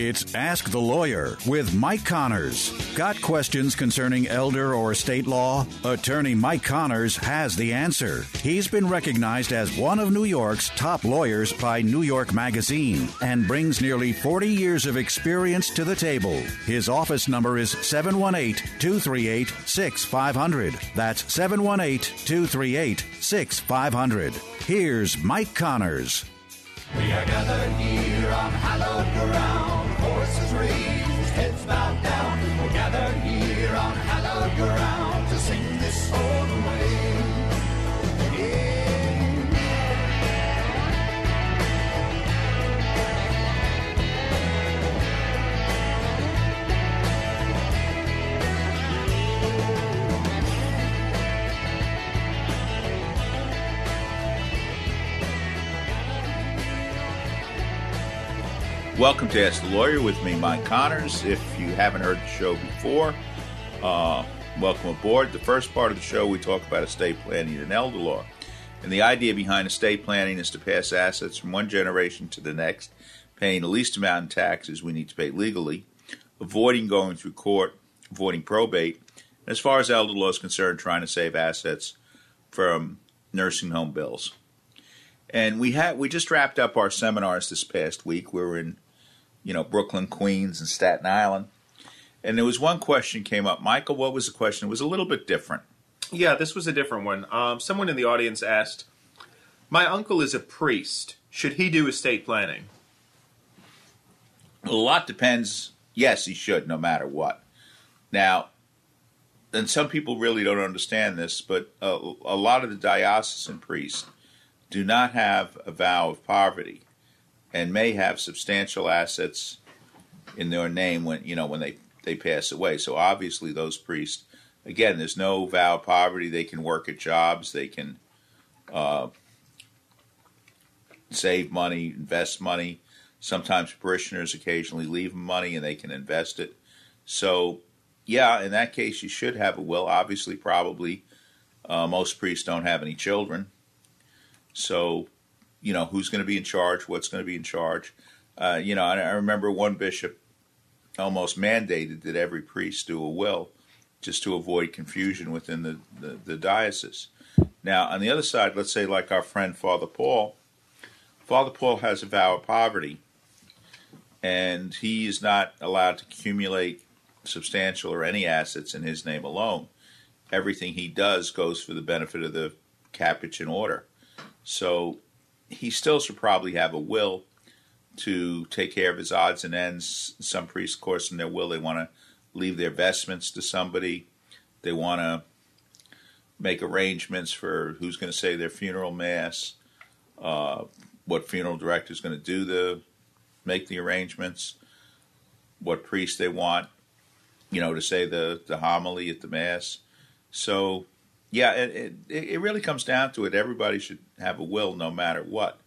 It's Ask the Lawyer with Mike Connors. Got questions concerning elder or state law? Attorney Mike Connors has the answer. He's been recognized as one of New York's top lawyers by New York Magazine and brings nearly 40 years of experience to the table. His office number is 718 238 6500. That's 718 238 6500. Here's Mike Connors. We are gathered here on hallowed ground, raised, heads bowed down. We're gathered here on hallowed ground Welcome to Ask the Lawyer with me, Mike Connors. If you haven't heard the show before, uh, welcome aboard. The first part of the show, we talk about estate planning and elder law. And the idea behind estate planning is to pass assets from one generation to the next, paying the least amount in taxes we need to pay legally, avoiding going through court, avoiding probate, and as far as elder law is concerned, trying to save assets from nursing home bills. And we had we just wrapped up our seminars this past week. We were in you know, Brooklyn, Queens, and Staten Island. And there was one question came up. Michael, what was the question? It was a little bit different. Yeah, this was a different one. Um, someone in the audience asked, "My uncle is a priest. Should he do estate planning?" A lot depends. Yes, he should, no matter what. Now, and some people really don't understand this, but a, a lot of the diocesan priests do not have a vow of poverty and may have substantial assets in their name when you know when they they pass away. So obviously those priests, again, there's no vow of poverty. They can work at jobs. They can uh, save money, invest money. Sometimes parishioners occasionally leave money and they can invest it. So yeah, in that case, you should have a will. Obviously, probably uh, most priests don't have any children, so you know who's going to be in charge, what's going to be in charge. Uh, you know, I, remember one bishop almost mandated that every priest do a will, just to avoid confusion within the, the, the diocese. Now, on the other side, let's say like our friend Father Paul. Father Paul has a vow of poverty, and he is not allowed to accumulate substantial or any assets in his name alone. Everything he does goes for the benefit of the Capuchin order. So he still should probably have a will to take care of his odds and ends. Some priests, of course, in their will, they want to leave their vestments to somebody. They want to make arrangements for who's going to say their funeral mass, uh, what funeral director is going to do the make the arrangements, what priest they want, you know, to say the the homily at the mass. So yeah, it, it, it really comes down to it. Everybody should have a will, no matter what.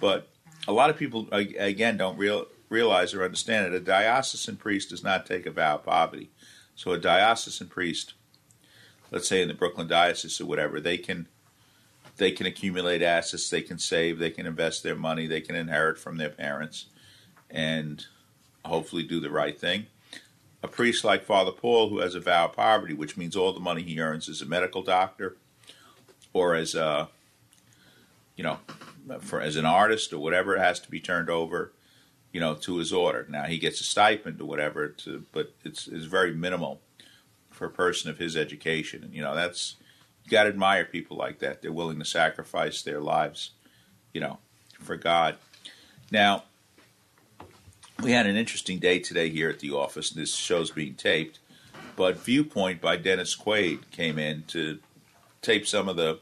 But a lot of people, again, don't real, realize or understand it. A diocesan priest does not take a vow of poverty. So a diocesan priest, let's say in the Brooklyn diocese or whatever, they can they can accumulate assets, they can save, they can invest their money, they can inherit from their parents, and hopefully do the right thing a priest like Father Paul who has a vow of poverty, which means all the money he earns as a medical doctor or as a, you know, for as an artist or whatever, it has to be turned over, you know, to his order. Now he gets a stipend or whatever, to, but it's, it's very minimal for a person of his education. And, you know, that's, you got to admire people like that. They're willing to sacrifice their lives, you know, for God. Now, we had an interesting day today here at the office. This show's being taped, but Viewpoint by Dennis Quaid came in to tape some of the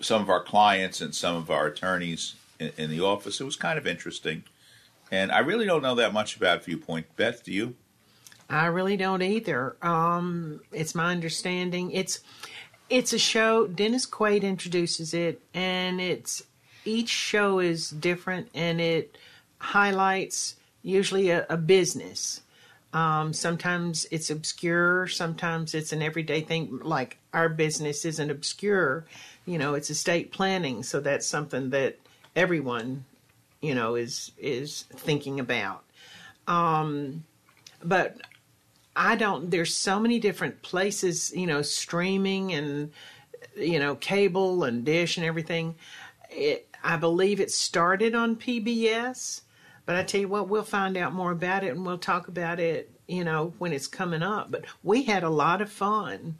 some of our clients and some of our attorneys in, in the office. It was kind of interesting, and I really don't know that much about Viewpoint. Beth, do you? I really don't either. Um, it's my understanding. It's it's a show. Dennis Quaid introduces it, and it's each show is different, and it highlights usually a, a business. Um, sometimes it's obscure. Sometimes it's an everyday thing. Like our business isn't obscure. You know, it's estate planning, so that's something that everyone, you know, is is thinking about. Um, but I don't. There's so many different places, you know, streaming and you know, cable and dish and everything. It, I believe it started on PBS, but I tell you what, we'll find out more about it and we'll talk about it, you know, when it's coming up. But we had a lot of fun.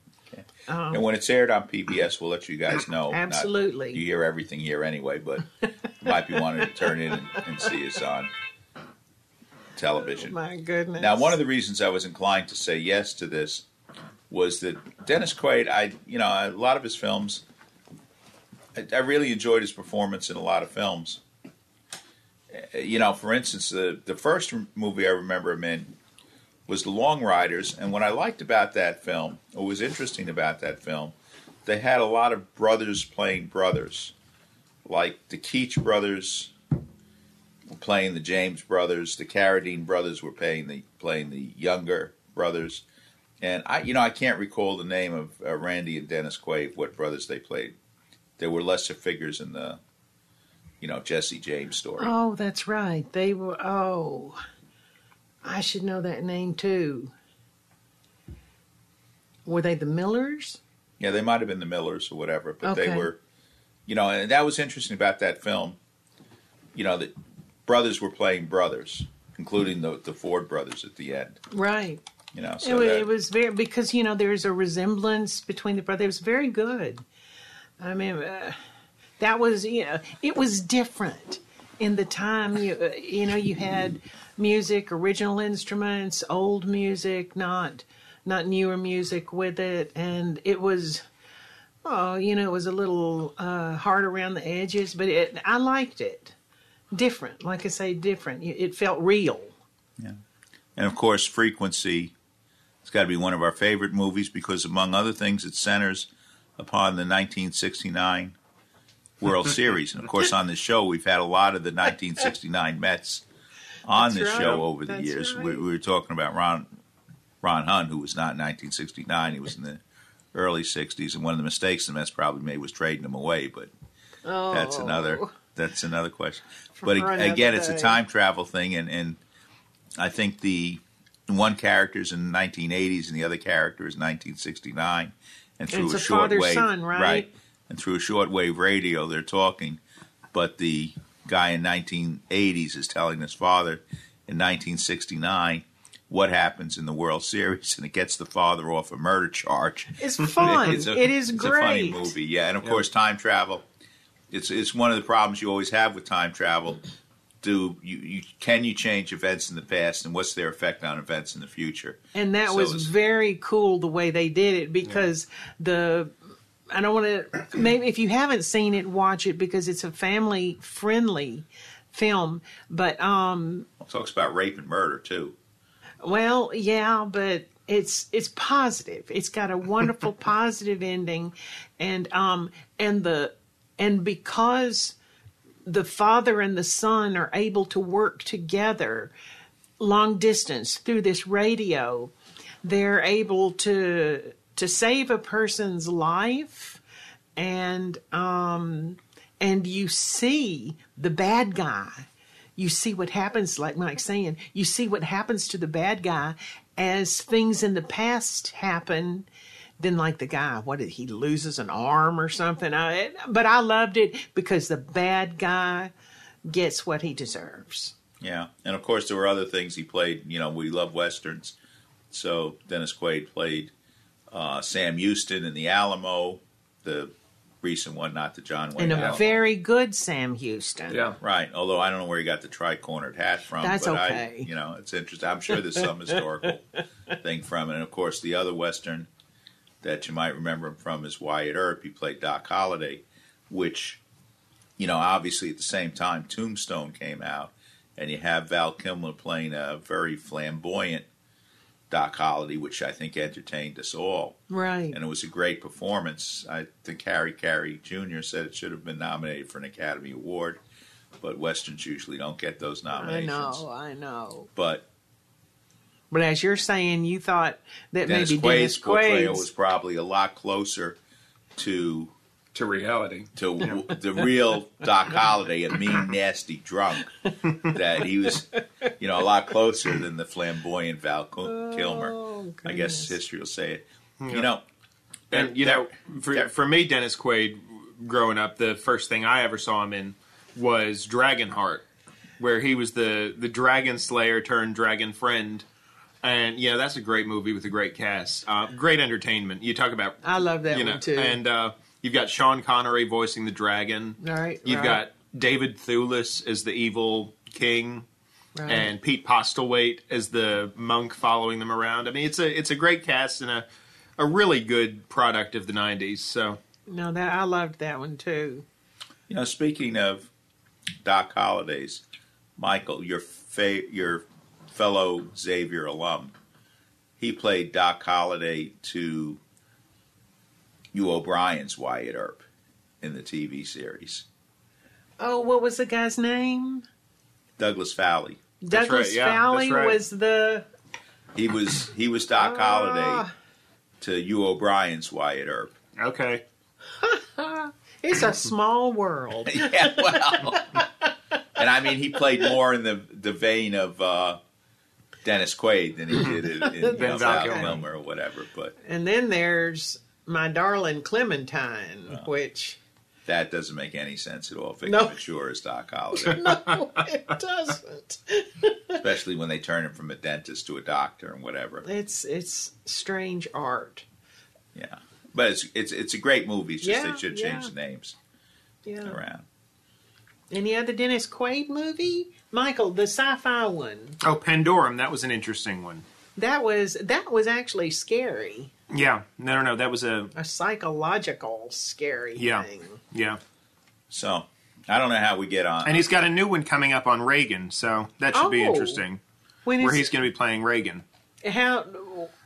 Um, and when it's aired on PBS, we'll let you guys know. Not- Absolutely. you hear everything here anyway, but you might be wanting to turn in and, and see us on television. My goodness. Now, one of the reasons I was inclined to say yes to this was that Dennis Quaid, I you know, a lot of his films, I, I really enjoyed his performance in a lot of films. You know, for instance, the the first movie I remember him in was The Long Riders, and what I liked about that film, what was interesting about that film, they had a lot of brothers playing brothers, like the Keach brothers were playing the James brothers, the Carradine brothers were playing the playing the younger brothers, and I, you know, I can't recall the name of uh, Randy and Dennis Quaid, what brothers they played. There were lesser figures in the, you know, Jesse James story. Oh, that's right. They were. Oh, I should know that name too. Were they the Millers? Yeah, they might have been the Millers or whatever, but they were, you know, and that was interesting about that film. You know, that brothers were playing brothers, including the the Ford brothers at the end. Right. You know, so wa- that, it was very because you know there's a resemblance between the brothers. It was very good. I mean, uh, that was you know it was different in the time. You uh, you know you had music, original instruments, old music, not not newer music with it, and it was. Oh, you know, it was a little uh, hard around the edges, but it, I liked it. Different, like I say, different. It it felt real. Yeah, and of course, Frequency. It's got to be one of our favorite movies because, among other things, it centers upon the 1969 World Series. And of course, on this show, we've had a lot of the 1969 Mets on That's this right. show over the That's years. We, right. we were talking about Ron Ron Hunt, who was not in 1969. He was in the early 60s, and one of the mistakes the Mets probably made was trading him away. But Oh, that's another that's another question. But For ag- again, another it's a time travel thing, and and I think the one character is in the 1980s and the other character is 1969, and through a, a short wave, father-son, right? And through a shortwave radio, they're talking, but the guy in 1980s is telling his father in 1969 what happens in the World Series, and it gets the father off a murder charge. It's fun. It's a- it is it's great. a funny movie, yeah. And of course, time travel. It's it's one of the problems you always have with time travel. Do you, you can you change events in the past, and what's their effect on events in the future? And that So was very cool the way they did it because the I don't want to maybe if you haven't seen it watch it because it's a family friendly film but um It talks about rape and murder too. well yeah but it's it's positive it's got a wonderful positive ending and um and the and because the father and the son are able to work together long distance through this radio they're able to to save a person's life and um and you see the bad guy. You see what happens like mike's saying you see what happens to the bad guy as things in the past happen. Then like the guy what did he loses an arm or something. I, but i loved it because the bad guy gets what he deserves. Yeah, and of course there were other things he played. You know, we love westerns, so Dennis Quaid played uh, Sam Houston in The Alamo, the recent one, not the John Wayne. and a Gacy. very good Sam Houston. Yeah. Right. Although I don't know where he got the tri-cornered hat from. That's but okay. I, you know, it's interesting. I'm sure there's some historical thing from it. And of course, the other Western that you might remember him from is Wyatt Earp. He played Doc Holliday, which, you know, obviously at the same time Tombstone came out, and you have Val Kilmer playing a very flamboyant Doc Holliday, which I think entertained us all Right. and it was a great performance. I think Harry Carey Jr. said it should have been nominated for an Academy Award, but westerns usually don't get those nominations. I know, I know. But But as you're saying, you thought that Dennis maybe Quaid's Dennis portrayal was probably a lot closer to To reality. to w- the real Doc Holliday, a mean, nasty drunk. that he was, you know, a lot closer than the flamboyant Val Kil- Kilmer. Oh, I guess history will say it. You know, And you know, for, There- for me, Dennis Quaid, growing up, the first thing I ever saw him in was Dragonheart, where he was the the dragon slayer turned dragon friend. And yeah, that's a great movie with a great cast, uh, great entertainment. You talk about I love that you know, one too. and uh, you've got Sean Connery voicing the dragon. All right, You've right. got David Thewlis as the evil king, Right. and Pete Postlethwaite as the monk following them around. I mean, it's a it's a great cast and a a really good product of the '90s. So no, that I loved that one too. You know, speaking of Doc Hollidays, Michael, your fa- your fellow Xavier alum, he played Doc Holliday to Hugh O'Brian's Wyatt Earp in the TV series. Oh, what was the guy's name? Douglas Fowley. Douglas right, yeah, Fowley that's right. was the. He was he was Doc Ah. Holliday to Hugh O'Brian's Wyatt Earp. okay, It's a small world. yeah, well, and I mean he played more in the the vein of uh, Dennis Quaid than he did in, in you Val Val Kilmer. Kilmer or whatever. But And then there's my darling Clementine, which that doesn't make any sense at all. Vic No. Mature as Doc Holliday, no, it doesn't. especially when they turn him from a dentist to a doctor and whatever. It's it's strange art. Yeah, but it's it's it's a great movie. It's just Yeah, they should change yeah. the names Yeah. around. Any other Dennis Quaid movie? Michael, the sci-fi one. oh Pandorum, that was an interesting one. That was that was actually scary. Yeah, no, no, no, that was a A psychological scary Yeah. thing. yeah, So I don't know how we get on. and he's got a new one coming up on Reagan, so that should be Oh. interesting. When Where is he's going to be playing Reagan. how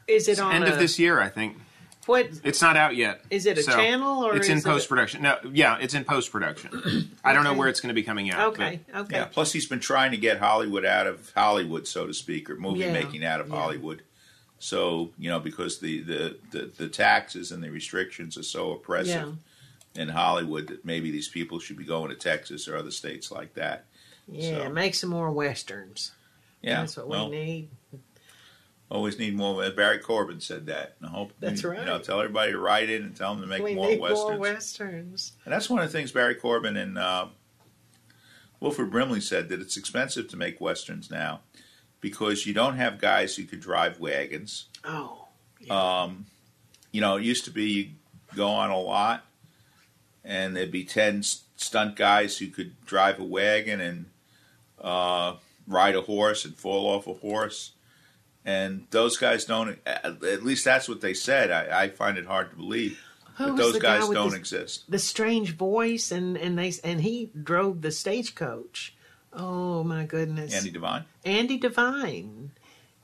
is it on End a, of this year, I think. What It's not out yet. Is it a so channel or it's is in it a- post production? No, yeah, it's in post production. I don't know where it's going to be coming out. Okay, okay. Yeah. Plus, he's been trying to get Hollywood out of Hollywood, so to speak, or movie Yeah, making out of yeah. Hollywood. So you know, because the, the, the, the taxes and the restrictions are so oppressive in Hollywood, that maybe these people should be going to Texas or other states like that. Yeah, So- make some more westerns. Yeah, That's what well, we need. always need more. Barry Corbin said that. And I hope That's you, right. You know, tell everybody to write in and tell them to make we more need westerns. more westerns. And that's one of the things Barry Corbin and uh, Wilford Brimley said that it's expensive to make westerns now because you don't have guys who could drive wagons. Oh, Um, you know, it used to be you go on a lot and there'd be 10 stunt guys who could drive a wagon and uh, ride a horse and fall off a horse. And those guys don't, at least that's what they said. I, I find it hard to believe. Who but those the guy guys don't the- exist. the strange voice, and and they and he drove the stagecoach. Oh my goodness, Andy Devine? Andy Devine.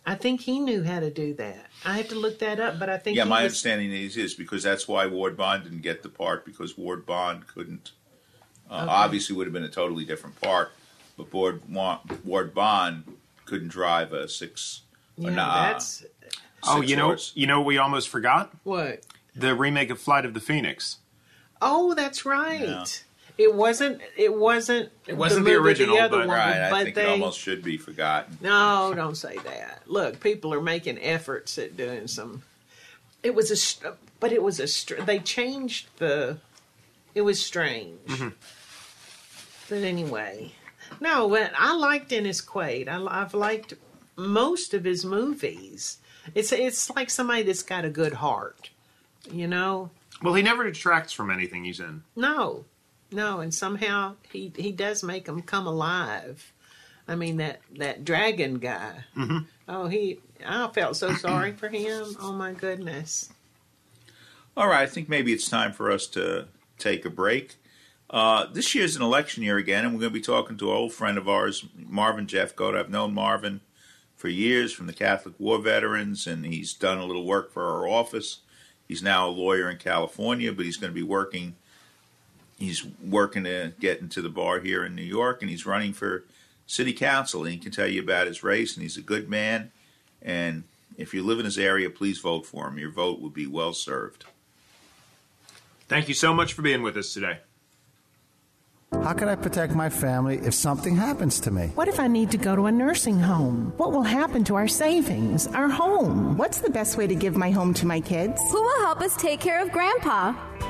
I think he knew how to do that. I have to look that up, but I think Yeah, he my was, understanding is is because that's why Ward Bond didn't get the part because Ward Bond couldn't. Uh, Okay. Obviously, would have been a totally different part, but Ward Ward Bond couldn't drive a six. Yeah, nah, that's Oh, six you know, you know, what we almost forgot what. the remake of Flight of the Phoenix. Oh, that's right. Yeah. It wasn't. It wasn't. It wasn't the movie, original, other but- one, Right, I think they. it almost should be forgotten. No, don't say that. Look, people are making efforts at doing some. It was a, but it was a. They changed the. It was strange. Mm-hmm. But anyway, no, but I like Dennis Quaid. I, I've liked most of his movies. It's it's like somebody that's got a good heart, you know. Well, he never detracts from anything he's in. No, no, and somehow he he does make them come alive. I mean that that dragon guy. Mm-hmm. Oh, he. I felt so sorry for him. Oh my goodness. All right, I think maybe it's time for us to take a break. Uh, this year's an election year again, and we're going to be talking to an old friend of ours, Marvin Jeff Jeffcoat. I've known Marvin for years from the Catholic War Veterans, and he's done a little work for our office. He's now a lawyer in California, but he's going to be working. He's working to get into the bar here in New York, and he's running for city council. And he can tell you about his race, and he's a good man. And if you live in his area, please vote for him. Your vote would be well served. Thank you so much for being with us today. How can I protect my family if something happens to me? What if I need to go to a nursing home? What will happen to our savings, our home? What's the best way to give my home to my kids? Who will help us take care of Grandpa?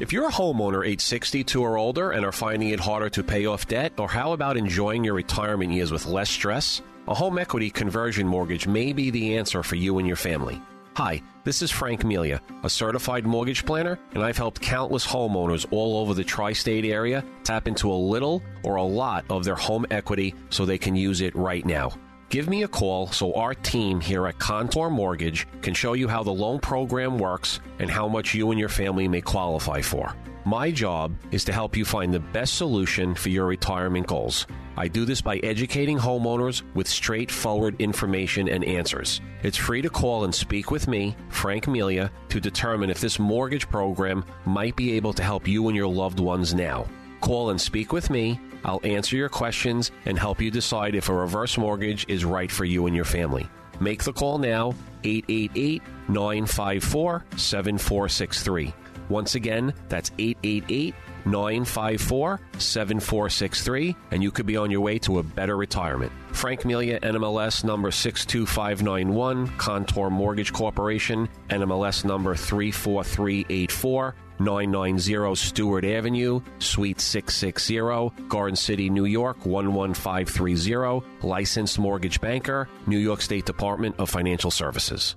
If you're a homeowner age 62 or older and are finding it harder to pay off debt, or how about enjoying your retirement years with less stress? A home equity conversion mortgage may be the answer for you and your family. Hi, this is Frank Melia, a certified mortgage planner, and I've helped countless homeowners all over the tri state area tap into a little or a lot of their home equity so they can use it right now. Give me a call so our team here at Contour Mortgage can show you how the loan program works and how much you and your family may qualify for. My job is to help you find the best solution for your retirement goals. I do this by educating homeowners with straightforward information and answers. It's free to call and speak with me, Frank Melia, to determine if this mortgage program might be able to help you and your loved ones now. Call and speak with me. I'll answer your questions and help you decide if a reverse mortgage is right for you and your family. Make the call now, 888 954 7463. Once again, that's 888 954 7463, and you could be on your way to a better retirement. Frank Melia, NMLS number 62591, Contour Mortgage Corporation, NMLS number 34384. 990 Stewart Avenue, Suite 660, Garden City, New York 11530, licensed mortgage banker, New York State Department of Financial Services.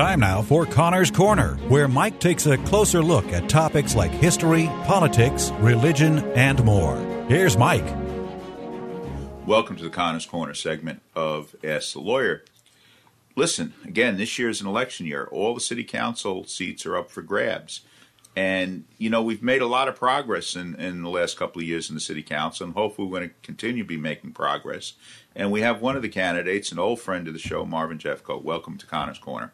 Time now for Connor's Corner, where Mike takes a closer look at topics like history, politics, religion, and more. Here's Mike. Welcome to the Connor's Corner segment of Ask the Lawyer. Listen, again, this year is an election year. All the city council seats are up for grabs. And, you know, we've made a lot of progress in, in the last couple of years in the city council, and hopefully we're going to continue to be making progress. And we have one of the candidates, an old friend of the show, Marvin Jeffcoat. Welcome to Connor's Corner.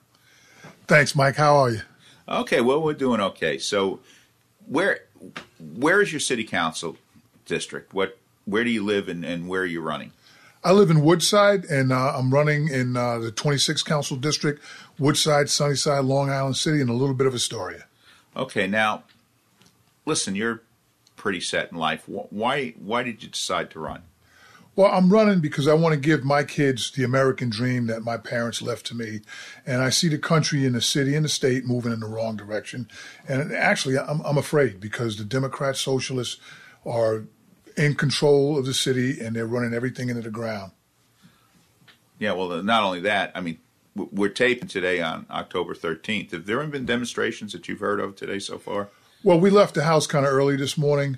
Thanks, Mike. How are you? Okay, well, we're doing okay. So, where where is your city council district? What where do you live and, and where are you running? I live in Woodside, and uh, I'm running in uh, the 26th Council District, Woodside, Sunnyside, Long Island City, and a little bit of Astoria. Okay, now, listen, you're pretty set in life. Why why did you decide to run? Well, I'm running because I want to give my kids the American dream that my parents left to me. And I see the country and the city and the state moving in the wrong direction. And actually, I'm, I'm afraid because the Democrat socialists are in control of the city and they're running everything into the ground. Yeah, well, not only that, I mean, we're taping today on October 13th. Have there been demonstrations that you've heard of today so far? Well, we left the house kind of early this morning.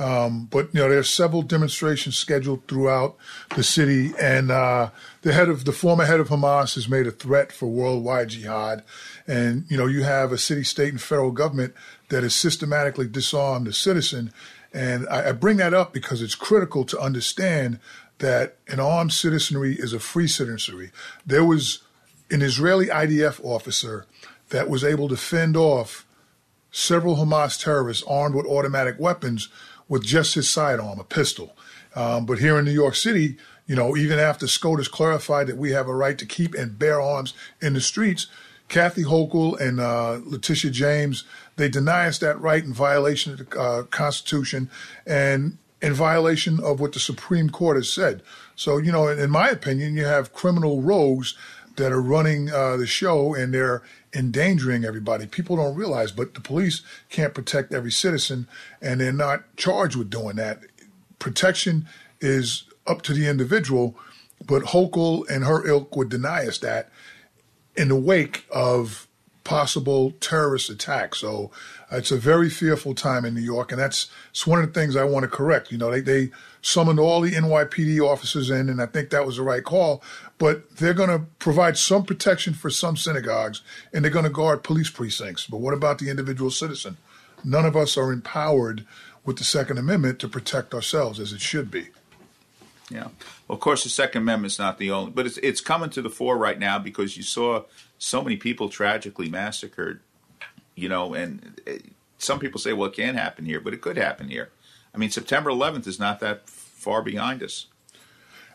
Um, but you know, there's several demonstrations scheduled throughout the city, and uh, the head of the former head of Hamas has made a threat for worldwide jihad. And you know, you have a city, state, and federal government that has systematically disarmed the citizen, And I, I bring that up because it's critical to understand that an armed citizenry is a free citizenry. There was an Israeli IDF officer that was able to fend off several Hamas terrorists armed with automatic weapons with just his sidearm, a pistol. Um, but here in New York City, you know, even after SCOTUS clarified that we have a right to keep and bear arms in the streets, Kathy Hochul and uh, Letitia James, they deny us that right in violation of the uh, Constitution and in violation of what the Supreme Court has said. So, you know, in, in my opinion, you have criminal rogues that are running uh, the show and they're endangering everybody. People don't realize, but the police can't protect every citizen and they're not charged with doing that. Protection is up to the individual, but Hochul and her ilk would deny us that in the wake of possible terrorist attacks. So it's a very fearful time in New York, and that's it's one of the things I want to correct. You know, they they summoned all the NYPD officers in, and I think that was the right call. But they're going to provide some protection for some synagogues, and they're going to guard police precincts. But what about the individual citizen? None of us are empowered with the Second Amendment to protect ourselves as it should be. Yeah. Of course, the Second Amendment's not the only, but it's it's coming to the fore right now because you saw so many people tragically massacred. You know, and it, some people say, well, it can't happen here, but it could happen here. I mean, September 11th is not that far behind us.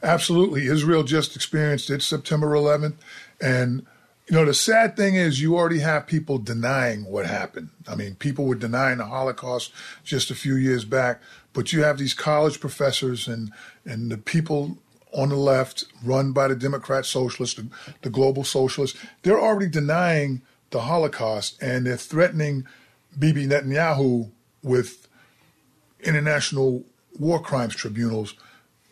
Absolutely, Israel just experienced it September 11th, and you know the sad thing is you already have people denying what happened. I mean, people were denying the Holocaust just a few years back, but you have these college professors and and the people on the left, run by the Democrat socialists, the, the global socialists, they're already denying the Holocaust and they're threatening Bibi Netanyahu with international war crimes tribunals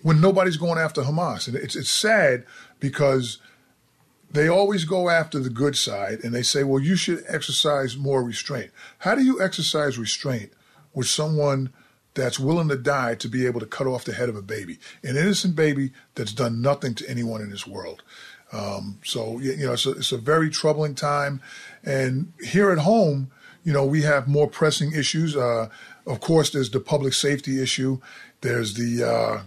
when nobody's going after Hamas. And it's it's sad because they always go after the good side and they say, well, you should exercise more restraint. How do you exercise restraint with someone that's willing to die to be able to cut off the head of a baby, an innocent baby that's done nothing to anyone in this world. Um, so you know, it's a, it's a very troubling time. And here at home, you know, we have more pressing issues. Uh, of course, there's the public safety issue. There's the uh,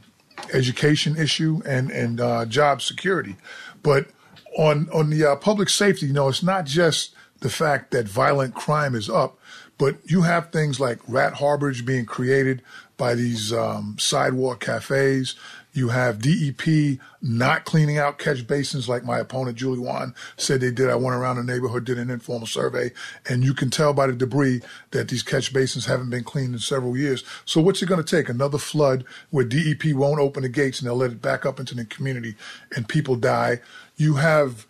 education issue and and uh, job security. But on on the uh, public safety, you know, it's not just the fact that violent crime is up, but you have things like rat harborage being created by these um, sidewalk cafes. You have DEP not cleaning out catch basins like my opponent, Julie Won, said they did. I went around the neighborhood, did an informal survey, and you can tell by the debris that these catch basins haven't been cleaned in several years. So what's it going to take? Another flood where DEP won't open the gates and they'll let it back up into the community and people die. You have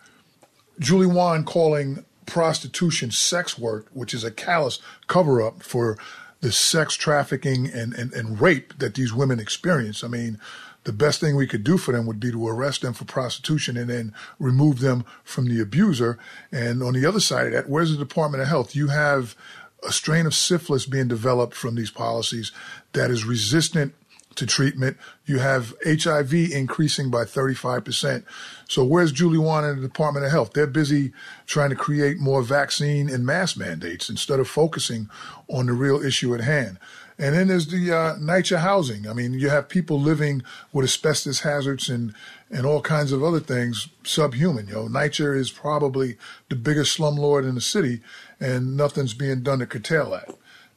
Julie Won calling prostitution sex work, which is a callous cover up for the sex trafficking and, and, and rape that these women experience. I mean, the best thing we could do for them would be to arrest them for prostitution and then remove them from the abuser. And on the other side of that, where's the Department of Health? You have a strain of syphilis being developed from these policies that is resistant to treatment. You have HIV increasing by 35%. So where's Julie Won and the Department of Health? They're busy trying to create more vaccine and mask mandates instead of focusing on the real issue at hand. And then there's the uh, NYCHA housing. I mean, you have people living with asbestos hazards and, and all kinds of other things subhuman. You know, NYCHA is probably the biggest slumlord in the city, and nothing's being done to curtail that.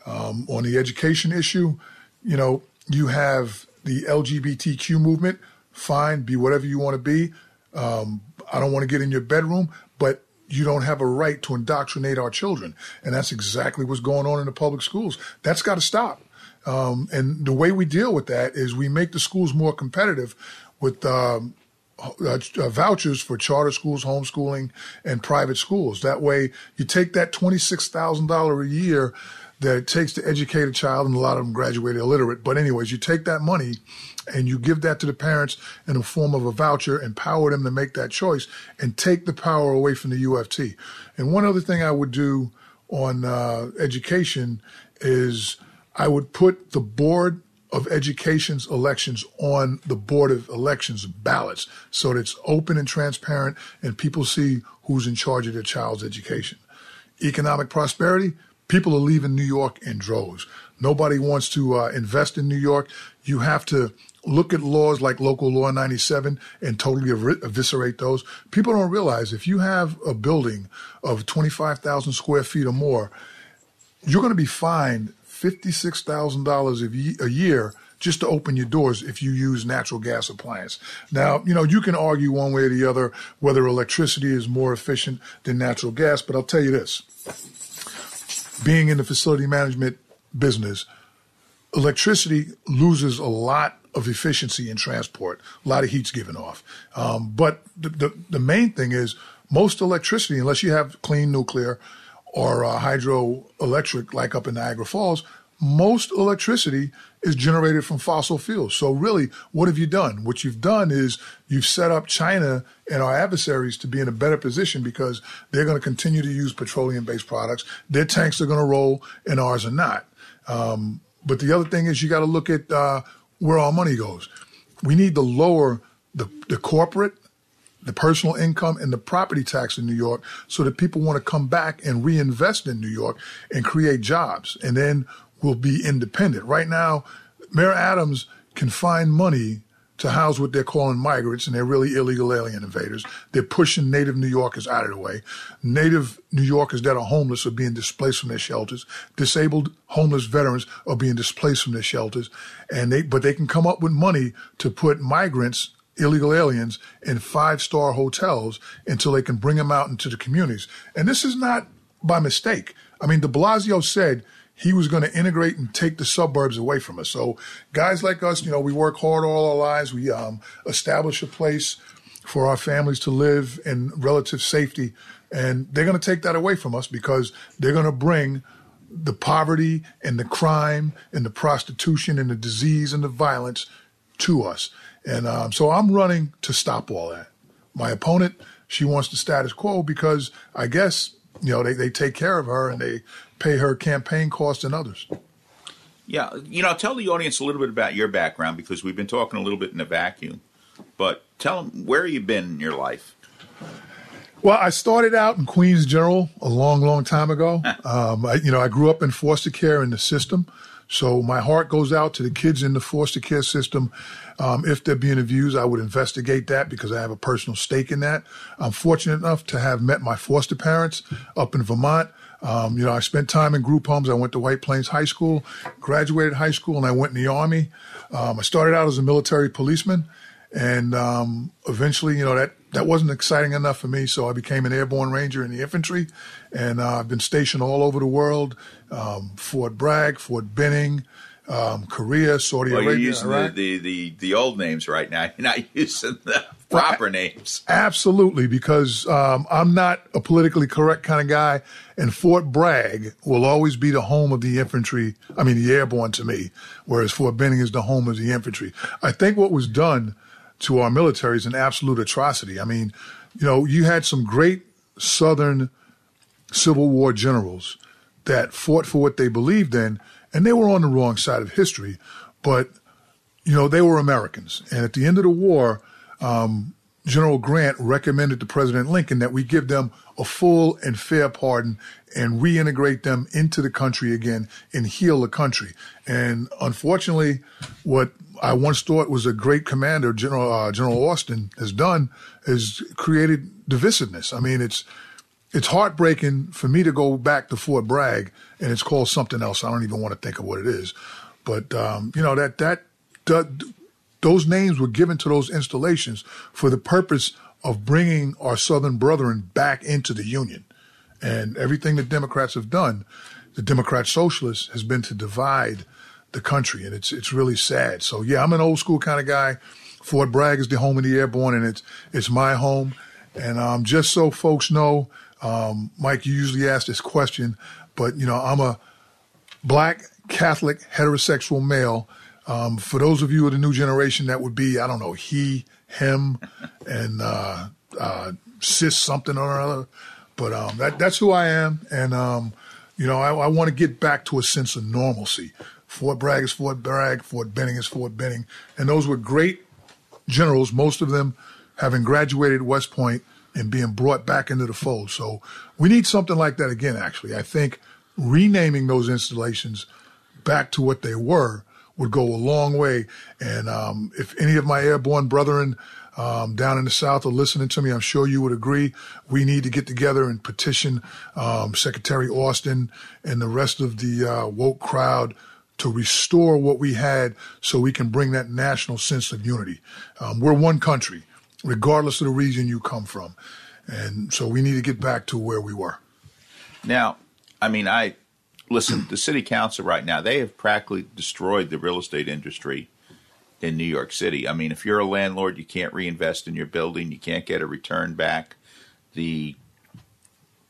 Um, on the education issue, you know, you have the LGBTQ movement. Fine, be whatever you want to be. Um, I don't want to get in your bedroom, but you don't have a right to indoctrinate our children. And that's exactly what's going on in the public schools. That's got to stop. Um, and the way we deal with that is we make the schools more competitive with um, uh, uh, vouchers for charter schools, homeschooling, and private schools. That way, you take that $26,000 a year that it takes to educate a child, and a lot of them graduate illiterate. But anyways, you take that money and you give that to the parents in the form of a voucher, empower them to make that choice, and take the power away from the UFT. And one other thing I would do on uh, education is I would put the board of education's elections on the board of elections ballots so that it's open and transparent and people see who's in charge of their child's education. Economic prosperity, people are leaving New York in droves. Nobody wants to uh, invest in New York. You have to look at laws like Local Law 97 and totally ev- eviscerate those. People don't realize if you have a building of 25,000 square feet or more, you're going to be fined $56,000 a year just to open your doors if you use natural gas appliance. Now, you know, you can argue one way or the other whether electricity is more efficient than natural gas, but I'll tell you this. Being in the facility management business, electricity loses a lot of efficiency in transport. A lot of heat's given off. Um, but the, the, the main thing is most electricity, unless you have clean nuclear or uh, hydroelectric, like up in Niagara Falls, most electricity is generated from fossil fuels. So really, what have you done? What you've done is you've set up China and our adversaries to be in a better position because they're going to continue to use petroleum-based products. Their tanks are going to roll, and ours are not. Um, but the other thing is you got to look at uh, where our money goes. We need to lower the, the corporate, the personal income, and the property tax in New York so that people want to come back and reinvest in New York and create jobs. And then we'll be independent. Right now, Mayor Adams can find money to house what they're calling migrants, and they're really illegal alien invaders. They're pushing native New Yorkers out of the way. Native New Yorkers that are homeless are being displaced from their shelters. Disabled homeless veterans are being displaced from their shelters, and they but they can come up with money to put migrants illegal aliens in five star hotels until they can bring them out into the communities. And this is not by mistake. I mean, de Blasio said he was going to integrate and take the suburbs away from us. So guys like us, you know, we work hard all our lives. We um, establish a place for our families to live in relative safety, and they're going to take that away from us because they're going to bring the poverty and the crime and the prostitution and the disease and the violence to us. And um, so I'm running to stop all that. My opponent, she wants the status quo because I guess you know they, they take care of her and they pay her campaign costs and others. Yeah, you know, tell the audience a little bit about your background because we've been talking a little bit in a vacuum. But tell them where you've been in your life. Well, I started out in Queens General a long, long time ago. um, I, you know, I grew up in foster care in the system, so my heart goes out to the kids in the foster care system. Um, if they're being abused, I would investigate that because I have a personal stake in that. I'm fortunate enough to have met my foster parents up in Vermont. Um, you know, I spent time in group homes. I went to White Plains High School, graduated high school, and I went in the Army. Um, I started out as a military policeman, and um, eventually, you know, that, that wasn't exciting enough for me, so I became an airborne ranger in the infantry, and uh, I've been stationed all over the world um, Fort Bragg, Fort Benning, um, Korea, Saudi well, Arabia. You're using the, the, the, the, old names right now. You're not using the proper well, names. Absolutely, because um, I'm not a politically correct kind of guy, and Fort Bragg will always be the home of the infantry. I mean, the airborne to me, whereas Fort Benning is the home of the infantry. I think what was done to our military is an absolute atrocity. I mean, you know, you had some great Southern Civil War generals that fought for what they believed in and they were on the wrong side of history, but you know they were Americans. And at the end of the war, um, General Grant recommended to President Lincoln that we give them a full and fair pardon and reintegrate them into the country again and heal the country. And unfortunately, what I once thought was a great commander, General uh, General Austin, has done is created divisiveness. I mean, it's it's heartbreaking for me to go back to Fort Bragg and it's called something else. I don't even want to think of what it is, but um, you know that, that that those names were given to those installations for the purpose of bringing our Southern brethren back into the Union, and everything the Democrats have done, the Democrat Socialists, has been to divide the country, and it's it's really sad. So yeah, I'm an old school kind of guy. Fort Bragg is the home of the airborne, and it's it's my home. And um, just so folks know, um, Mike, you usually ask this question, but you know, I'm a black Catholic heterosexual male. Um, for those of you of the new generation, that would be I don't know he, him, and uh, uh, cis something or other. But um, that, that's who I am, and um, you know, I, I want to get back to a sense of normalcy. Fort Bragg is Fort Bragg, Fort Benning is Fort Benning, and those were great generals. Most of them having graduated West Point and being brought back into the fold. So we need something like that again, actually. I think renaming those installations back to what they were would go a long way. And um, if any of my airborne brethren um, down in the South are listening to me, I'm sure you would agree. We need to get together and petition um, Secretary Austin and the rest of the uh, woke crowd to restore what we had so we can bring that national sense of unity. Um, we're one country, regardless of the region you come from. And so we need to get back to where we were. Now, I mean, I listen, the city council right now, they have practically destroyed the real estate industry in New York City. I mean, if you're a landlord, you can't reinvest in your building, you can't get a return back. The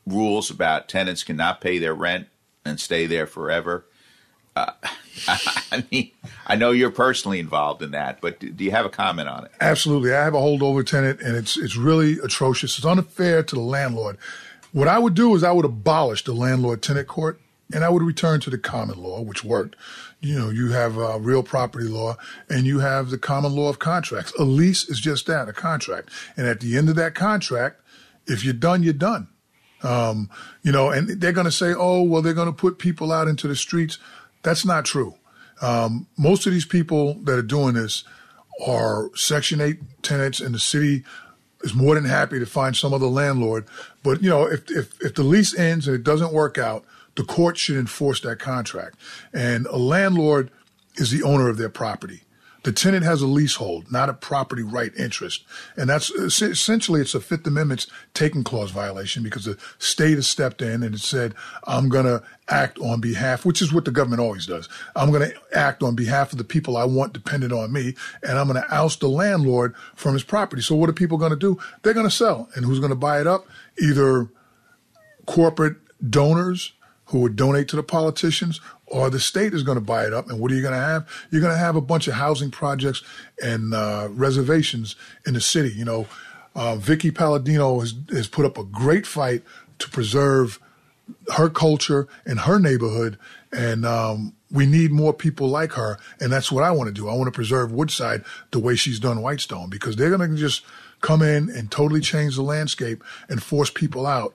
rules about tenants cannot pay their rent and stay there forever. Uh, I mean, I know you're personally involved in that, but do you have a comment on it? Absolutely. I have a holdover tenant, and it's it's really atrocious. It's unfair to the landlord. What I would do is I would abolish the landlord tenant court, and I would return to the common law, which worked. You know, you have uh, real property law, and you have the common law of contracts. A lease is just that, a contract. And at the end of that contract, if you're done, you're done. Um, you know, and they're going to say, oh, well, they're going to put people out into the streets. That's not true. Um, most of these people that are doing this are Section 8 tenants, and the city is more than happy to find some other landlord. But, you know, if, if, if the lease ends and it doesn't work out, the court should enforce that contract. And a landlord is the owner of their property. The tenant has a leasehold, not a property right interest. And that's essentially it's a Fifth Amendment's taking clause violation because the state has stepped in and it said, I'm going to act on behalf, which is what the government always does. I'm going to act on behalf of the people I want dependent on me, and I'm going to oust the landlord from his property. So what are people going to do? They're going to sell. And who's going to buy it up? Either corporate donors who would donate to the politicians or the state is going to buy it up. And what are you going to have? You're going to have a bunch of housing projects and uh, reservations in the city. You know, uh, Vickie Paladino has, has put up a great fight to preserve her culture and her neighborhood. And um, we need more people like her. And that's what I want to do. I want to preserve Woodside the way she's done Whitestone because they're going to just come in and totally change the landscape and force people out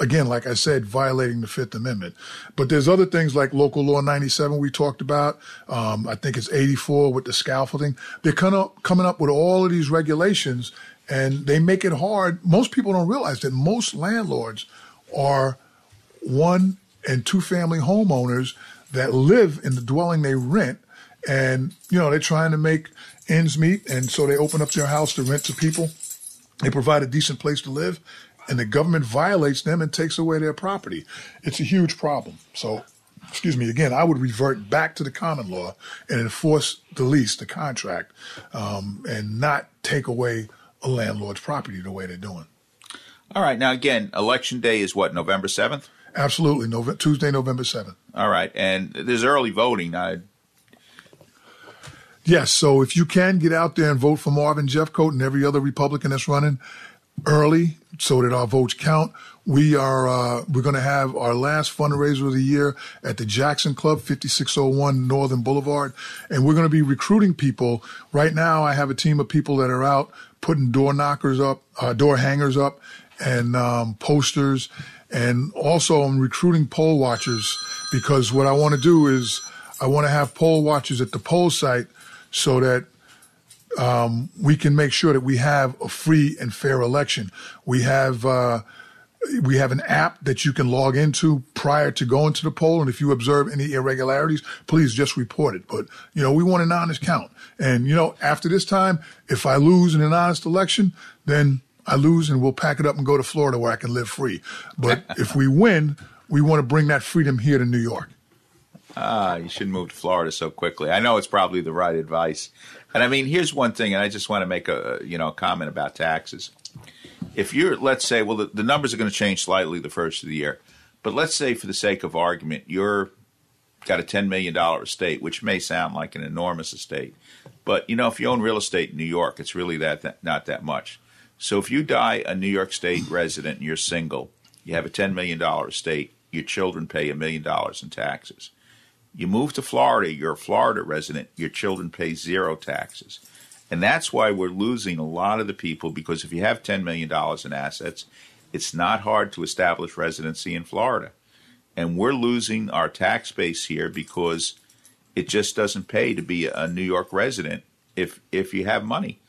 again, like I said, violating the Fifth Amendment. But there's other things like Local Law 97 we talked about. Um, I think it's 84 with the scaffolding. They're kind of coming up with all of these regulations, and they make it hard. Most people don't realize that most landlords are one and two family homeowners that live in the dwelling they rent. And, you know, they're trying to make ends meet. And so they open up their house to rent to people. They provide a decent place to live and the government violates them and takes away their property. It's a huge problem. So, excuse me, again, I would revert back to the common law and enforce the lease, the contract, um, and not take away a landlord's property the way they're doing. All right. Now, again, election day is what, November 7th? Absolutely. Nove- Tuesday, November 7th. All right. And there's early voting. I, Yes, so if you can get out there and vote for Marvin Jeffcoat and every other Republican that's running, early so that our votes count. We are uh, we're going to have our last fundraiser of the year at the Jackson Club, 5601 Northern Boulevard, and we're going to be recruiting people. Right now, I have a team of people that are out putting door knockers up, uh, door hangers up, and um, posters, and also I'm recruiting poll watchers because what I want to do is I want to have poll watchers at the poll site so that um, we can make sure that we have a free and fair election. We have uh, we have an app that you can log into prior to going to the poll, and if you observe any irregularities, please just report it. But you know, we want an honest count, and you know, after this time, if I lose in an honest election, then I lose, and we'll pack it up and go to Florida where I can live free. But if we win, we want to bring that freedom here to New York. Ah, you shouldn't move to Florida so quickly. I know it's probably the right advice. And I mean, here's one thing, and I just want to make a you know a comment about taxes. If you're, let's say, well, the, the numbers are going to change slightly the first of the year, but let's say, for the sake of argument, you're got a ten million dollar estate, which may sound like an enormous estate, but you know, if you own real estate in New York, it's really that, that not that much. So if you die a New York State resident and you're single, you have a ten million dollar estate, your children pay a million dollars in taxes. You move to Florida, you're a Florida resident, your children pay zero taxes. And that's why we're losing a lot of the people because if you have $10 million in assets, it's not hard to establish residency in Florida. and we're losing our tax base here because it just doesn't pay to be a New York resident if if you have money.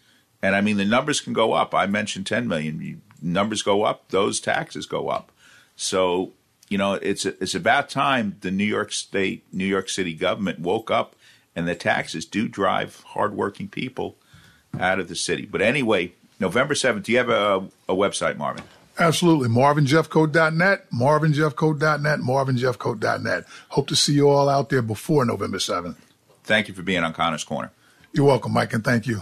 And I mean, the numbers can go up. I mentioned 10 million. Numbers go up, those taxes go up. So, you know, it's it's about time the New York State, New York City government woke up, and the taxes do drive hardworking people out of the city. But anyway, November 7th. Do you have a, a website, Marvin? Absolutely. MarvinJeffCo.net, MarvinJeffCo.net, MarvinJeffCo.net. Hope to see you all out there before November 7th. Thank you for being on Connor's Corner. You're welcome, Mike, and thank you.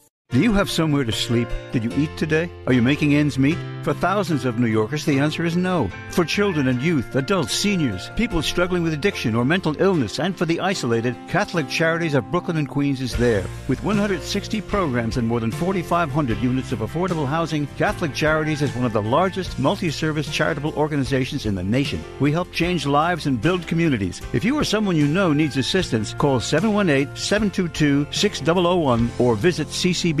Do you have somewhere to sleep? Did you eat today? Are you making ends meet? For thousands of New Yorkers, the answer is no. For children and youth, adults, seniors, people struggling with addiction or mental illness, and for the isolated, Catholic Charities of Brooklyn and Queens is there. With 160 programs and more than 4,500 units of affordable housing, Catholic Charities is one of the largest multi-service charitable organizations in the nation. We help change lives and build communities. If you or someone you know needs assistance, call 718-722-6001 or visit ccb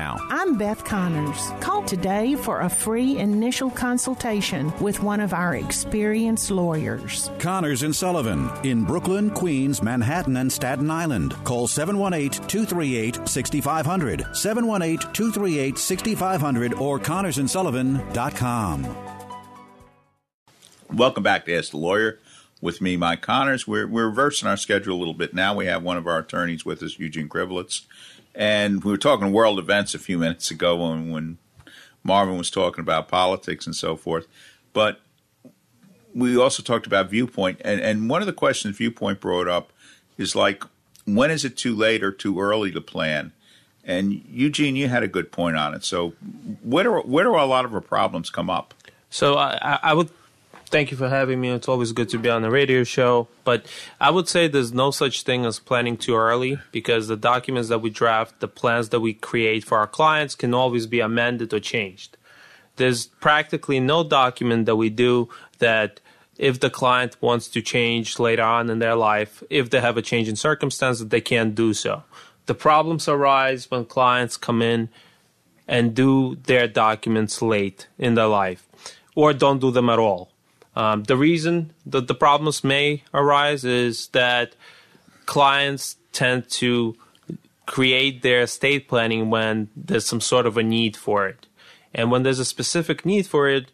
I'm Beth Connors. Call today for a free initial consultation with one of our experienced lawyers. Connors and Sullivan in Brooklyn, Queens, Manhattan, and Staten Island. Call 718 238 6500. 718 238 6500 or connorsandsullivan.com. Welcome back to Ask the Lawyer with me, Mike Connors. We're, we're reversing our schedule a little bit now. We have one of our attorneys with us, Eugene Krivlitz. And we were talking world events a few minutes ago when, when Marvin was talking about politics and so forth. But we also talked about viewpoint. And, and one of the questions Viewpoint brought up is like, when is it too late or too early to plan? And Eugene, you had a good point on it. So, where do, where do a lot of our problems come up? So, I, I would thank you for having me. It's always good to be on the radio show. But I would say there's no such thing as planning too early because the documents that we draft, the plans that we create for our clients can always be amended or changed. There's practically no document that we do that if the client wants to change later on in their life, if they have a change in circumstances, that they can't do so. The problems arise when clients come in and do their documents late in their life or don't do them at all. Um, the reason that the problems may arise is that clients tend to create their estate planning when there's some sort of a need for it. And when there's a specific need for it,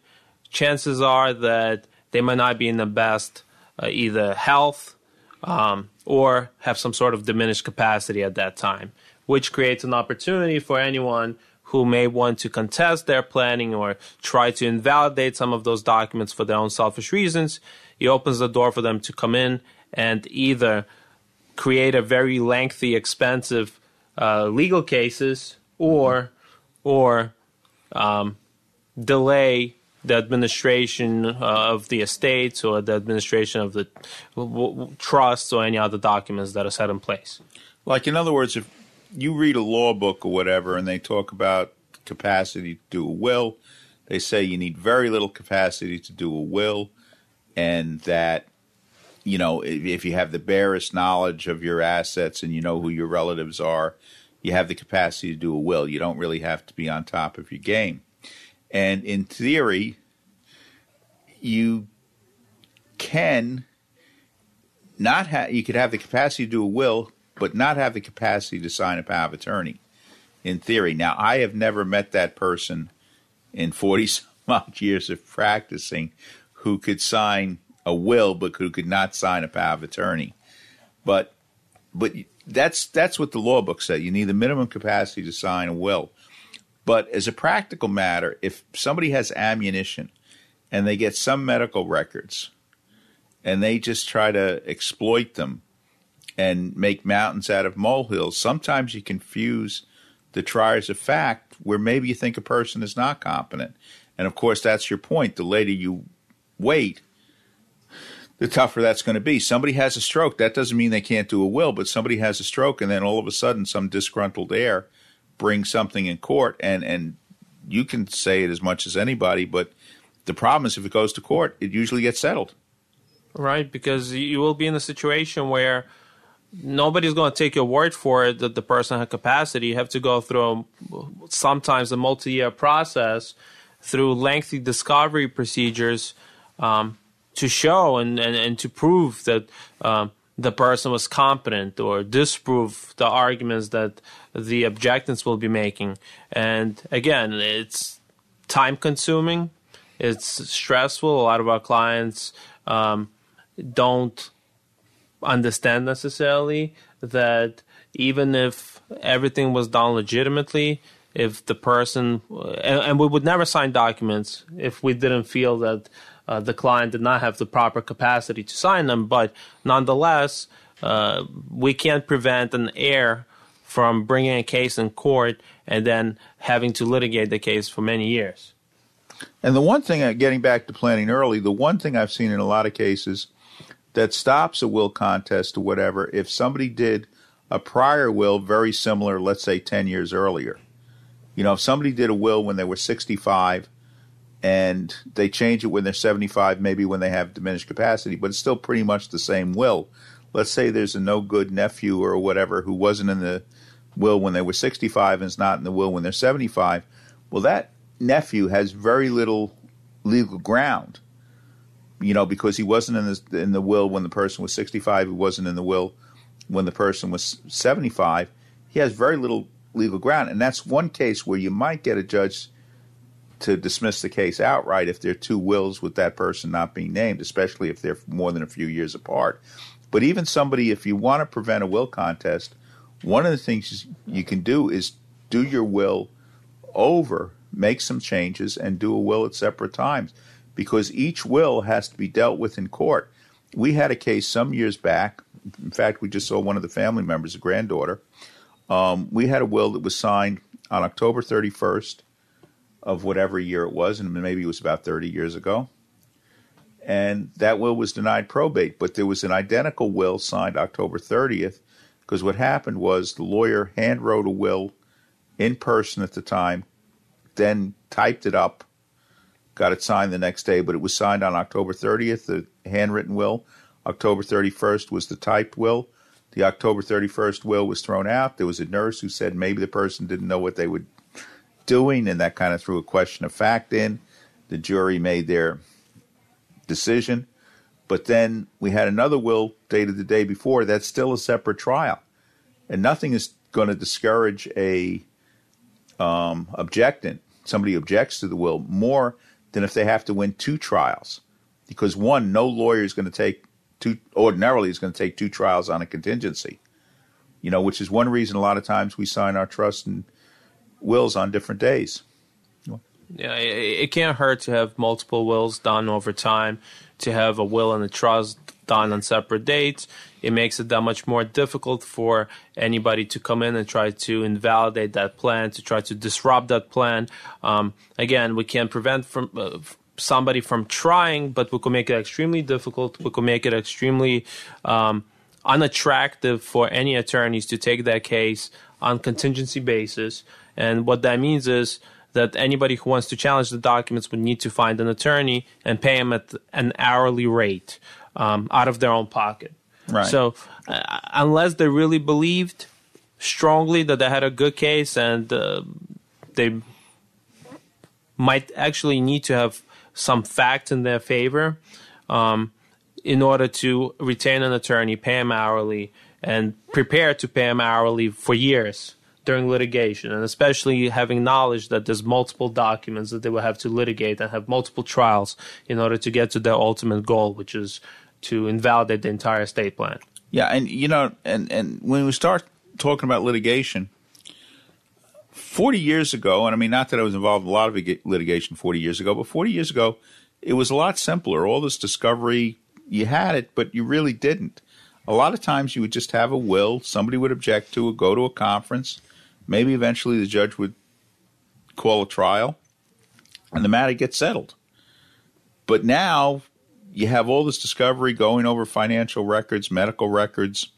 chances are that they might not be in the best uh, either health um, or have some sort of diminished capacity at that time, which creates an opportunity for anyone who may want to contest their planning or try to invalidate some of those documents for their own selfish reasons. It opens the door for them to come in and either create a very lengthy, expensive uh, legal cases or or um, delay the administration uh, of the estates or the administration of the w- w- trusts or any other documents that are set in place. Like, in other words, if you read a law book or whatever and they talk about capacity to do a will, they say you need very little capacity to do a will, and that you know if, if you have the barest knowledge of your assets and you know who your relatives are, you have the capacity to do a will. You don't really have to be on top of your game. And in theory, you can not have you could have the capacity to do a will, but not have the capacity to sign a power of attorney. In theory, now I have never met that person in forty some odd years of practicing who could sign a will, but who could not sign a power of attorney. But but that's that's what the law book said. You need the minimum capacity to sign a will. But as a practical matter, if somebody has ammunition and they get some medical records and they just try to exploit them and make mountains out of molehills, sometimes you confuse the triers of fact where maybe you think a person is not competent. And of course, that's your point. The later you wait, the tougher that's going to be. Somebody has a stroke. That doesn't mean they can't do a will, but somebody has a stroke, and then all of a sudden, some disgruntled heir brings something in court, and and you can say it as much as anybody, but the problem is if it goes to court, it usually gets settled. Right, because you will be in a situation where nobody's going to take your word for it that the person had capacity. You have to go through sometimes a multi-year process through lengthy discovery procedures um, to show and, and, and to prove that um, the person was competent or disprove the arguments that the objectants will be making. And again, it's time consuming, it's stressful. A lot of our clients um, don't understand necessarily that even if everything was done legitimately, if the person and, and we would never sign documents if we didn't feel that uh, the client did not have the proper capacity to sign them. But nonetheless, uh, we can't prevent an heir from bringing a case in court and then having to litigate the case for many years. And the one thing, uh, getting back to planning early, the one thing I've seen in a lot of cases that stops a will contest or whatever, if somebody did a prior will very similar, let's say 10 years earlier. You know, if somebody did a will when they were 65 and they change it when they're 75, maybe when they have diminished capacity, but it's still pretty much the same will. Let's say there's a no good nephew or whatever who wasn't in the will when they were 65 and is not in the will when they're 75. Well, that nephew has very little legal ground, you know, because he wasn't in the in the will when the person was 65. He wasn't in the will when the person was 75. He has very little legal ground, and that's one case where you might get a judge to dismiss the case outright if there are two wills with that person not being named, especially if they're more than a few years apart. But even somebody, if you want to prevent a will contest, one of the things you can do is do your will over, make some changes, and do a will at separate times because each will has to be dealt with in court. We had a case some years back. In fact, we just saw one of the family members, a granddaughter. Um, we had a will that was signed on October 31st of whatever year it was, and maybe it was about 30 years ago. And that will was denied probate, but there was an identical will signed October 30th because what happened was the lawyer hand wrote a will in person at the time, then typed it up, got it signed the next day, but it was signed on October 30th, the handwritten will. October 31st was the typed will. The October 31st will was thrown out. There was a nurse who said maybe the person didn't know what they were doing, and that kind of threw a question of fact in. The jury made their decision. But then we had another will dated the day before. That's still a separate trial, and nothing is going to discourage a um, objectant. Somebody objects to the will more than if they have to win two trials, because one, no lawyer is going to take two. Ordinarily, is going to take two trials on a contingency. You know, which is one reason a lot of times we sign our trust and wills on different days. Yeah, it, it can't hurt to have multiple wills done over time, to have a will and a trust done on separate dates. It makes it that much more difficult for anybody to come in and try to invalidate that plan, to try to disrupt that plan. Um, again, we can't prevent from uh, somebody from trying, but we could make it extremely difficult. We could make it extremely um, unattractive for any attorneys to take that case on contingency basis. And what that means is that anybody who wants to challenge the documents would need to find an attorney and pay him at an hourly rate um, out of their own pocket. Right. So, uh, unless they really believed strongly that they had a good case and uh, they might actually need to have some facts in their favor, um, in order to retain an attorney, pay him hourly, and prepare to pay him hourly for years during litigation, and especially having knowledge that there's multiple documents that they will have to litigate and have multiple trials in order to get to their ultimate goal, which is to invalidate the entire estate plan. Yeah, and you know, and and when we start talking about litigation, forty years ago, and I mean, not that I was involved in a lot of litigation forty years ago, but forty years ago, it was a lot simpler. All this discovery, you had it, but you really didn't. A lot of times, you would just have a will. Somebody would object to it, go to a conference. Maybe eventually the judge would call a trial, and the matter gets settled. But now you have all this discovery going over financial records, medical records.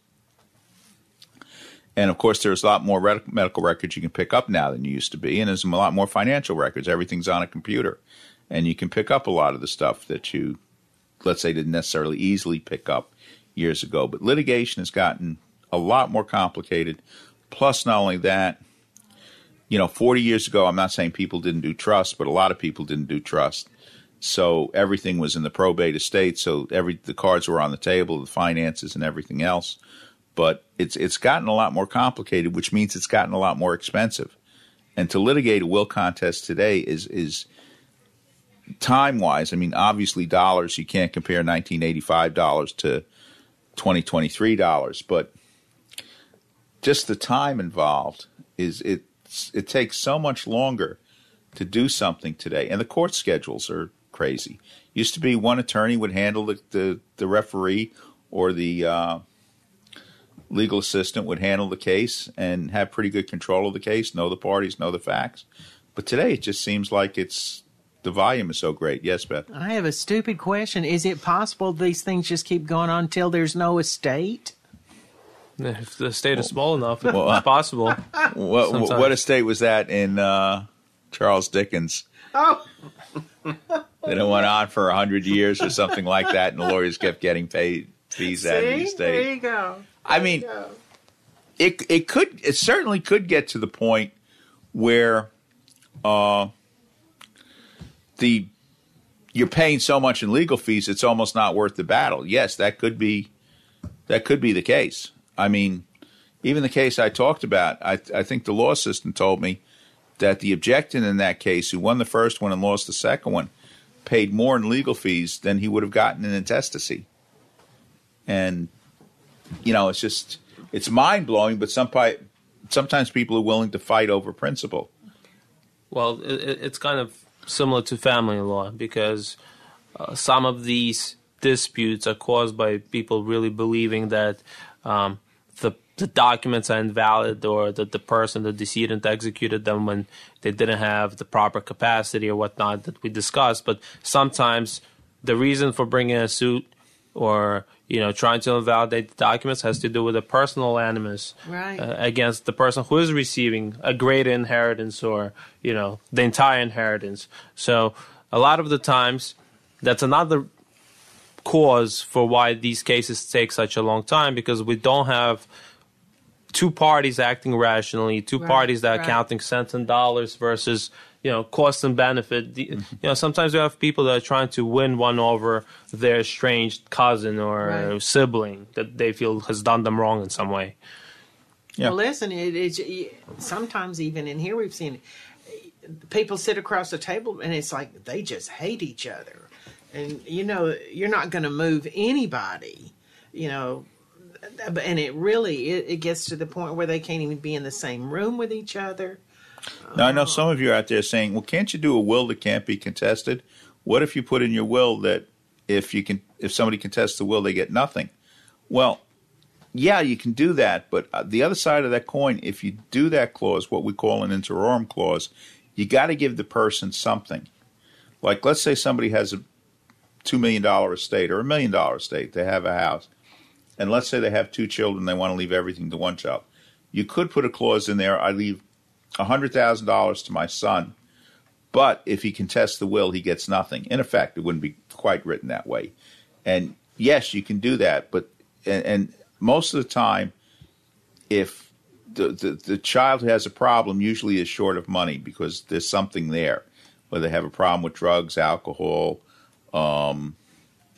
And of course, there's a lot more medical records you can pick up now than you used to be. And there's a lot more financial records. Everything's on a computer. And you can pick up a lot of the stuff that you, let's say, didn't necessarily easily pick up years ago. But litigation has gotten a lot more complicated. Plus, not only that, you know, 40 years ago, I'm not saying people didn't do trust, but a lot of people didn't do trust. So everything was in the probate estate. So every the cards were on the table, the finances and everything else. But it's it's gotten a lot more complicated, which means it's gotten a lot more expensive. And to litigate a will contest today is is time wise. I mean, obviously dollars you can't compare 1985 dollars to 2023 dollars, but just the time involved is it it takes so much longer to do something today, and the court schedules are crazy. Used to be one attorney would handle the, the, the referee or the uh, legal assistant would handle the case and have pretty good control of the case, know the parties, know the facts. But today it just seems like it's the volume is so great. Yes, Beth. I have a stupid question. Is it possible these things just keep going on until there's no estate? If the estate is small enough, well, it's possible. What, what estate was that in uh, Charles Dickens? Oh. Then it went on for a hundred years or something like that, and the lawyers kept getting paid fees out of the estate. There you go. I mean, it it could it certainly could get to the point where uh, the you're paying so much in legal fees it's almost not worth the battle. Yes, that could be that could be the case. I mean, even the case I talked about, I, I think the law assistant told me that the objectant in that case, who won the first one and lost the second one, paid more in legal fees than he would have gotten in intestacy. And you know, it's just it's mind blowing. But some sometimes people are willing to fight over principle. Well, it, it's kind of similar to family law because uh, some of these disputes are caused by people really believing that um, the documents are invalid or that the person, the decedent, executed them when they didn't have the proper capacity or whatnot that we discussed. But sometimes the reason for bringing a suit or you know trying to invalidate the documents has to do with a personal animus right. uh, against the person who is receiving a great inheritance or you know the entire inheritance. So a lot of the times that's another cause for why these cases take such a long time because we don't have two parties acting rationally, two right, parties that right. are counting cents and dollars versus you know cost and benefit. The, mm-hmm. You know, sometimes you have people that are trying to win one over their estranged cousin or right. sibling that they feel has done them wrong in some way. Yeah. Well, listen, it is sometimes even in here we've seen people sit across the table and it's like they just hate each other, and you know you're not going to move anybody. You know, and it really it, it, gets to the point where they can't even be in the same room with each other. Now I know some of you out there saying, "Well, can't you do a will that can't be contested? What if you put in your will that if you can, if somebody contests the will, they get nothing?" Well, yeah, you can do that, but uh, the other side of that coin, if you do that clause, what we call an in terrorem clause, you got to give the person something. Like, let's say somebody has a two million dollar estate or a million dollar estate; they have a house and let's say they have two children, they want to leave everything to one child. You could put a clause in there I leave $100,000 to my son, but if he contests the will, he gets nothing. In effect, it wouldn't be quite written that way. And yes, you can do that, but and, and most of the time, if the, the, the child who has a problem usually is short of money because there's something there, whether they have a problem with drugs, alcohol, um,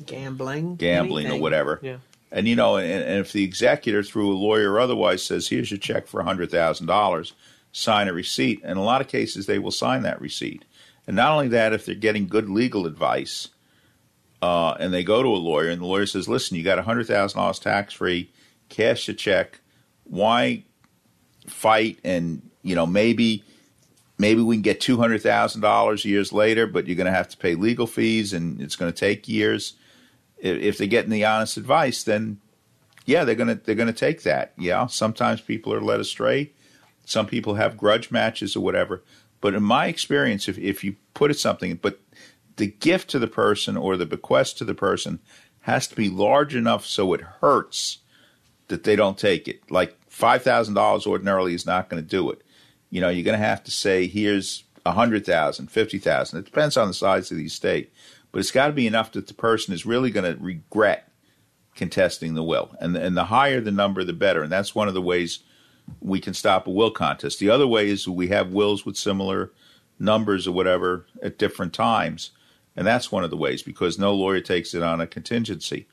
Gambling. gambling anything. or whatever. Yeah. And you know, and, and if the executor through a lawyer or otherwise says, "Here's your check for hundred thousand dollars," sign a receipt. In a lot of cases, they will sign that receipt. And not only that, if they're getting good legal advice, uh, and they go to a lawyer, and the lawyer says, "Listen, you got hundred thousand dollars tax free, cash the check. Why fight? And you know, maybe." Maybe we can get two hundred thousand dollars years later, but you're going to have to pay legal fees, and it's going to take years if, they're getting the honest advice, then yeah, they're gonna they're gonna take that. Yeah, sometimes people are led astray. Some people have grudge matches or whatever. But in my experience, if if you put it something, but the gift to the person or the bequest to the person has to be large enough so it hurts that they don't take it. Like five thousand dollars ordinarily is not going to do it. You know, you're going to have to say, here's a hundred thousand, fifty thousand. It depends on the size of the estate, but it's got to be enough that the person is really going to regret contesting the will. And and the higher the number, the better. And that's one of the ways we can stop a will contest. The other way is we have wills with similar numbers or whatever at different times. And that's one of the ways because no lawyer takes it on a contingency.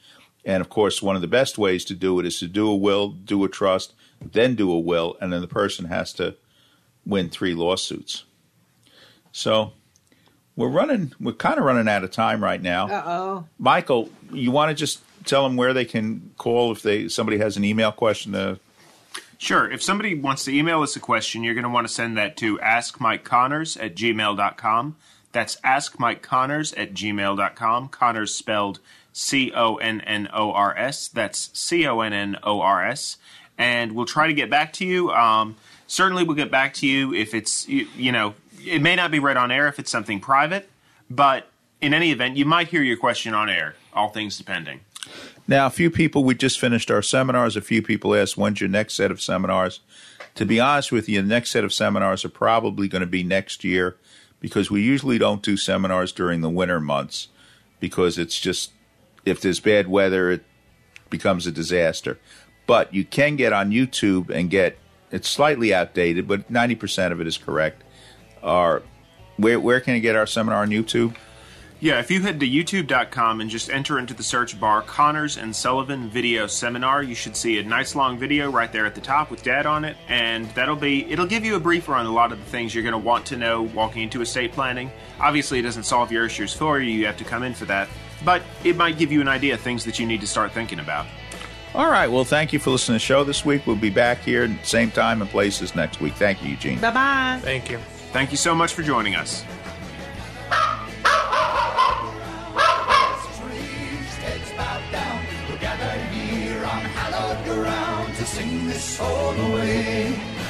And of course, one of the best ways to do it is to do a will, do a trust, then do a will, and then the person has to win three lawsuits. So we're running, we're kind of running out of time right now. Uh oh. Michael, you want to just tell them where they can call if they somebody has an email question to Sure. If somebody wants to email us a question, you're going to want to send that to askmikeconnors at gmail.com. That's askmikeconnors at gmail.com. Connors spelled C O N N O R S. That's C O N N O R S. And we'll try to get back to you. Um, certainly, we'll get back to you if it's, you, you know, it may not be read on air if it's something private, but in any event, you might hear your question on air, all things depending. Now, a few people, we just finished our seminars. A few people asked, when's your next set of seminars? To be honest with you, the next set of seminars are probably going to be next year because we usually don't do seminars during the winter months because it's just, if there's bad weather, it becomes a disaster. But you can get on YouTube and get, it's slightly outdated, but 90% of it is correct. Our, where, where can you get our seminar on YouTube? Yeah, if you head to youtube.com and just enter into the search bar Connors and Sullivan Video Seminar, you should see a nice long video right there at the top with dad on it, and that'll be it'll give you a briefer on a lot of the things you're going to want to know walking into estate planning. Obviously, it doesn't solve your issues for you, you have to come in for that, but it might give you an idea of things that you need to start thinking about. All right. Well, thank you for listening to the show this week. We'll be back here same time and places next week. Thank you, Eugene. Bye bye. Thank you. Thank you so much for joining us. Sing this away.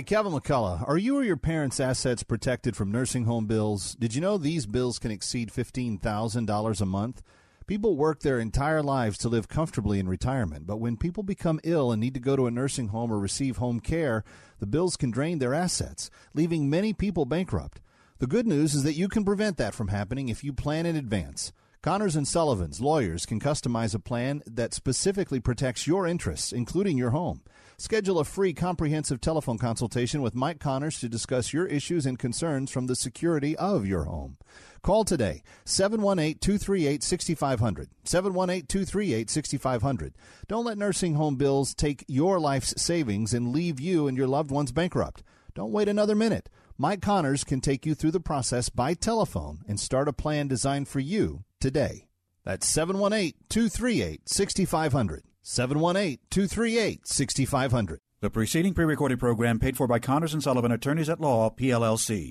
Hi, Kevin McCullough. Are you or your parents' assets protected from nursing home bills? Did you know these bills can exceed $15,000 a month? People work their entire lives to live comfortably in retirement, but when people become ill and need to go to a nursing home or receive home care, the bills can drain their assets, leaving many people bankrupt. The good news is that you can prevent that from happening if you plan in advance. Connors and Sullivan's lawyers can customize a plan that specifically protects your interests, including your home. Schedule a free comprehensive telephone consultation with Mike Connors to discuss your issues and concerns from the security of your home. Call today 718 238 6500. 718 238 6500. Don't let nursing home bills take your life's savings and leave you and your loved ones bankrupt. Don't wait another minute. Mike Connors can take you through the process by telephone and start a plan designed for you today. That's 718 238 6500. 718 238 6500. The preceding pre-recorded program paid for by Connors and Sullivan Attorneys at Law, PLLC.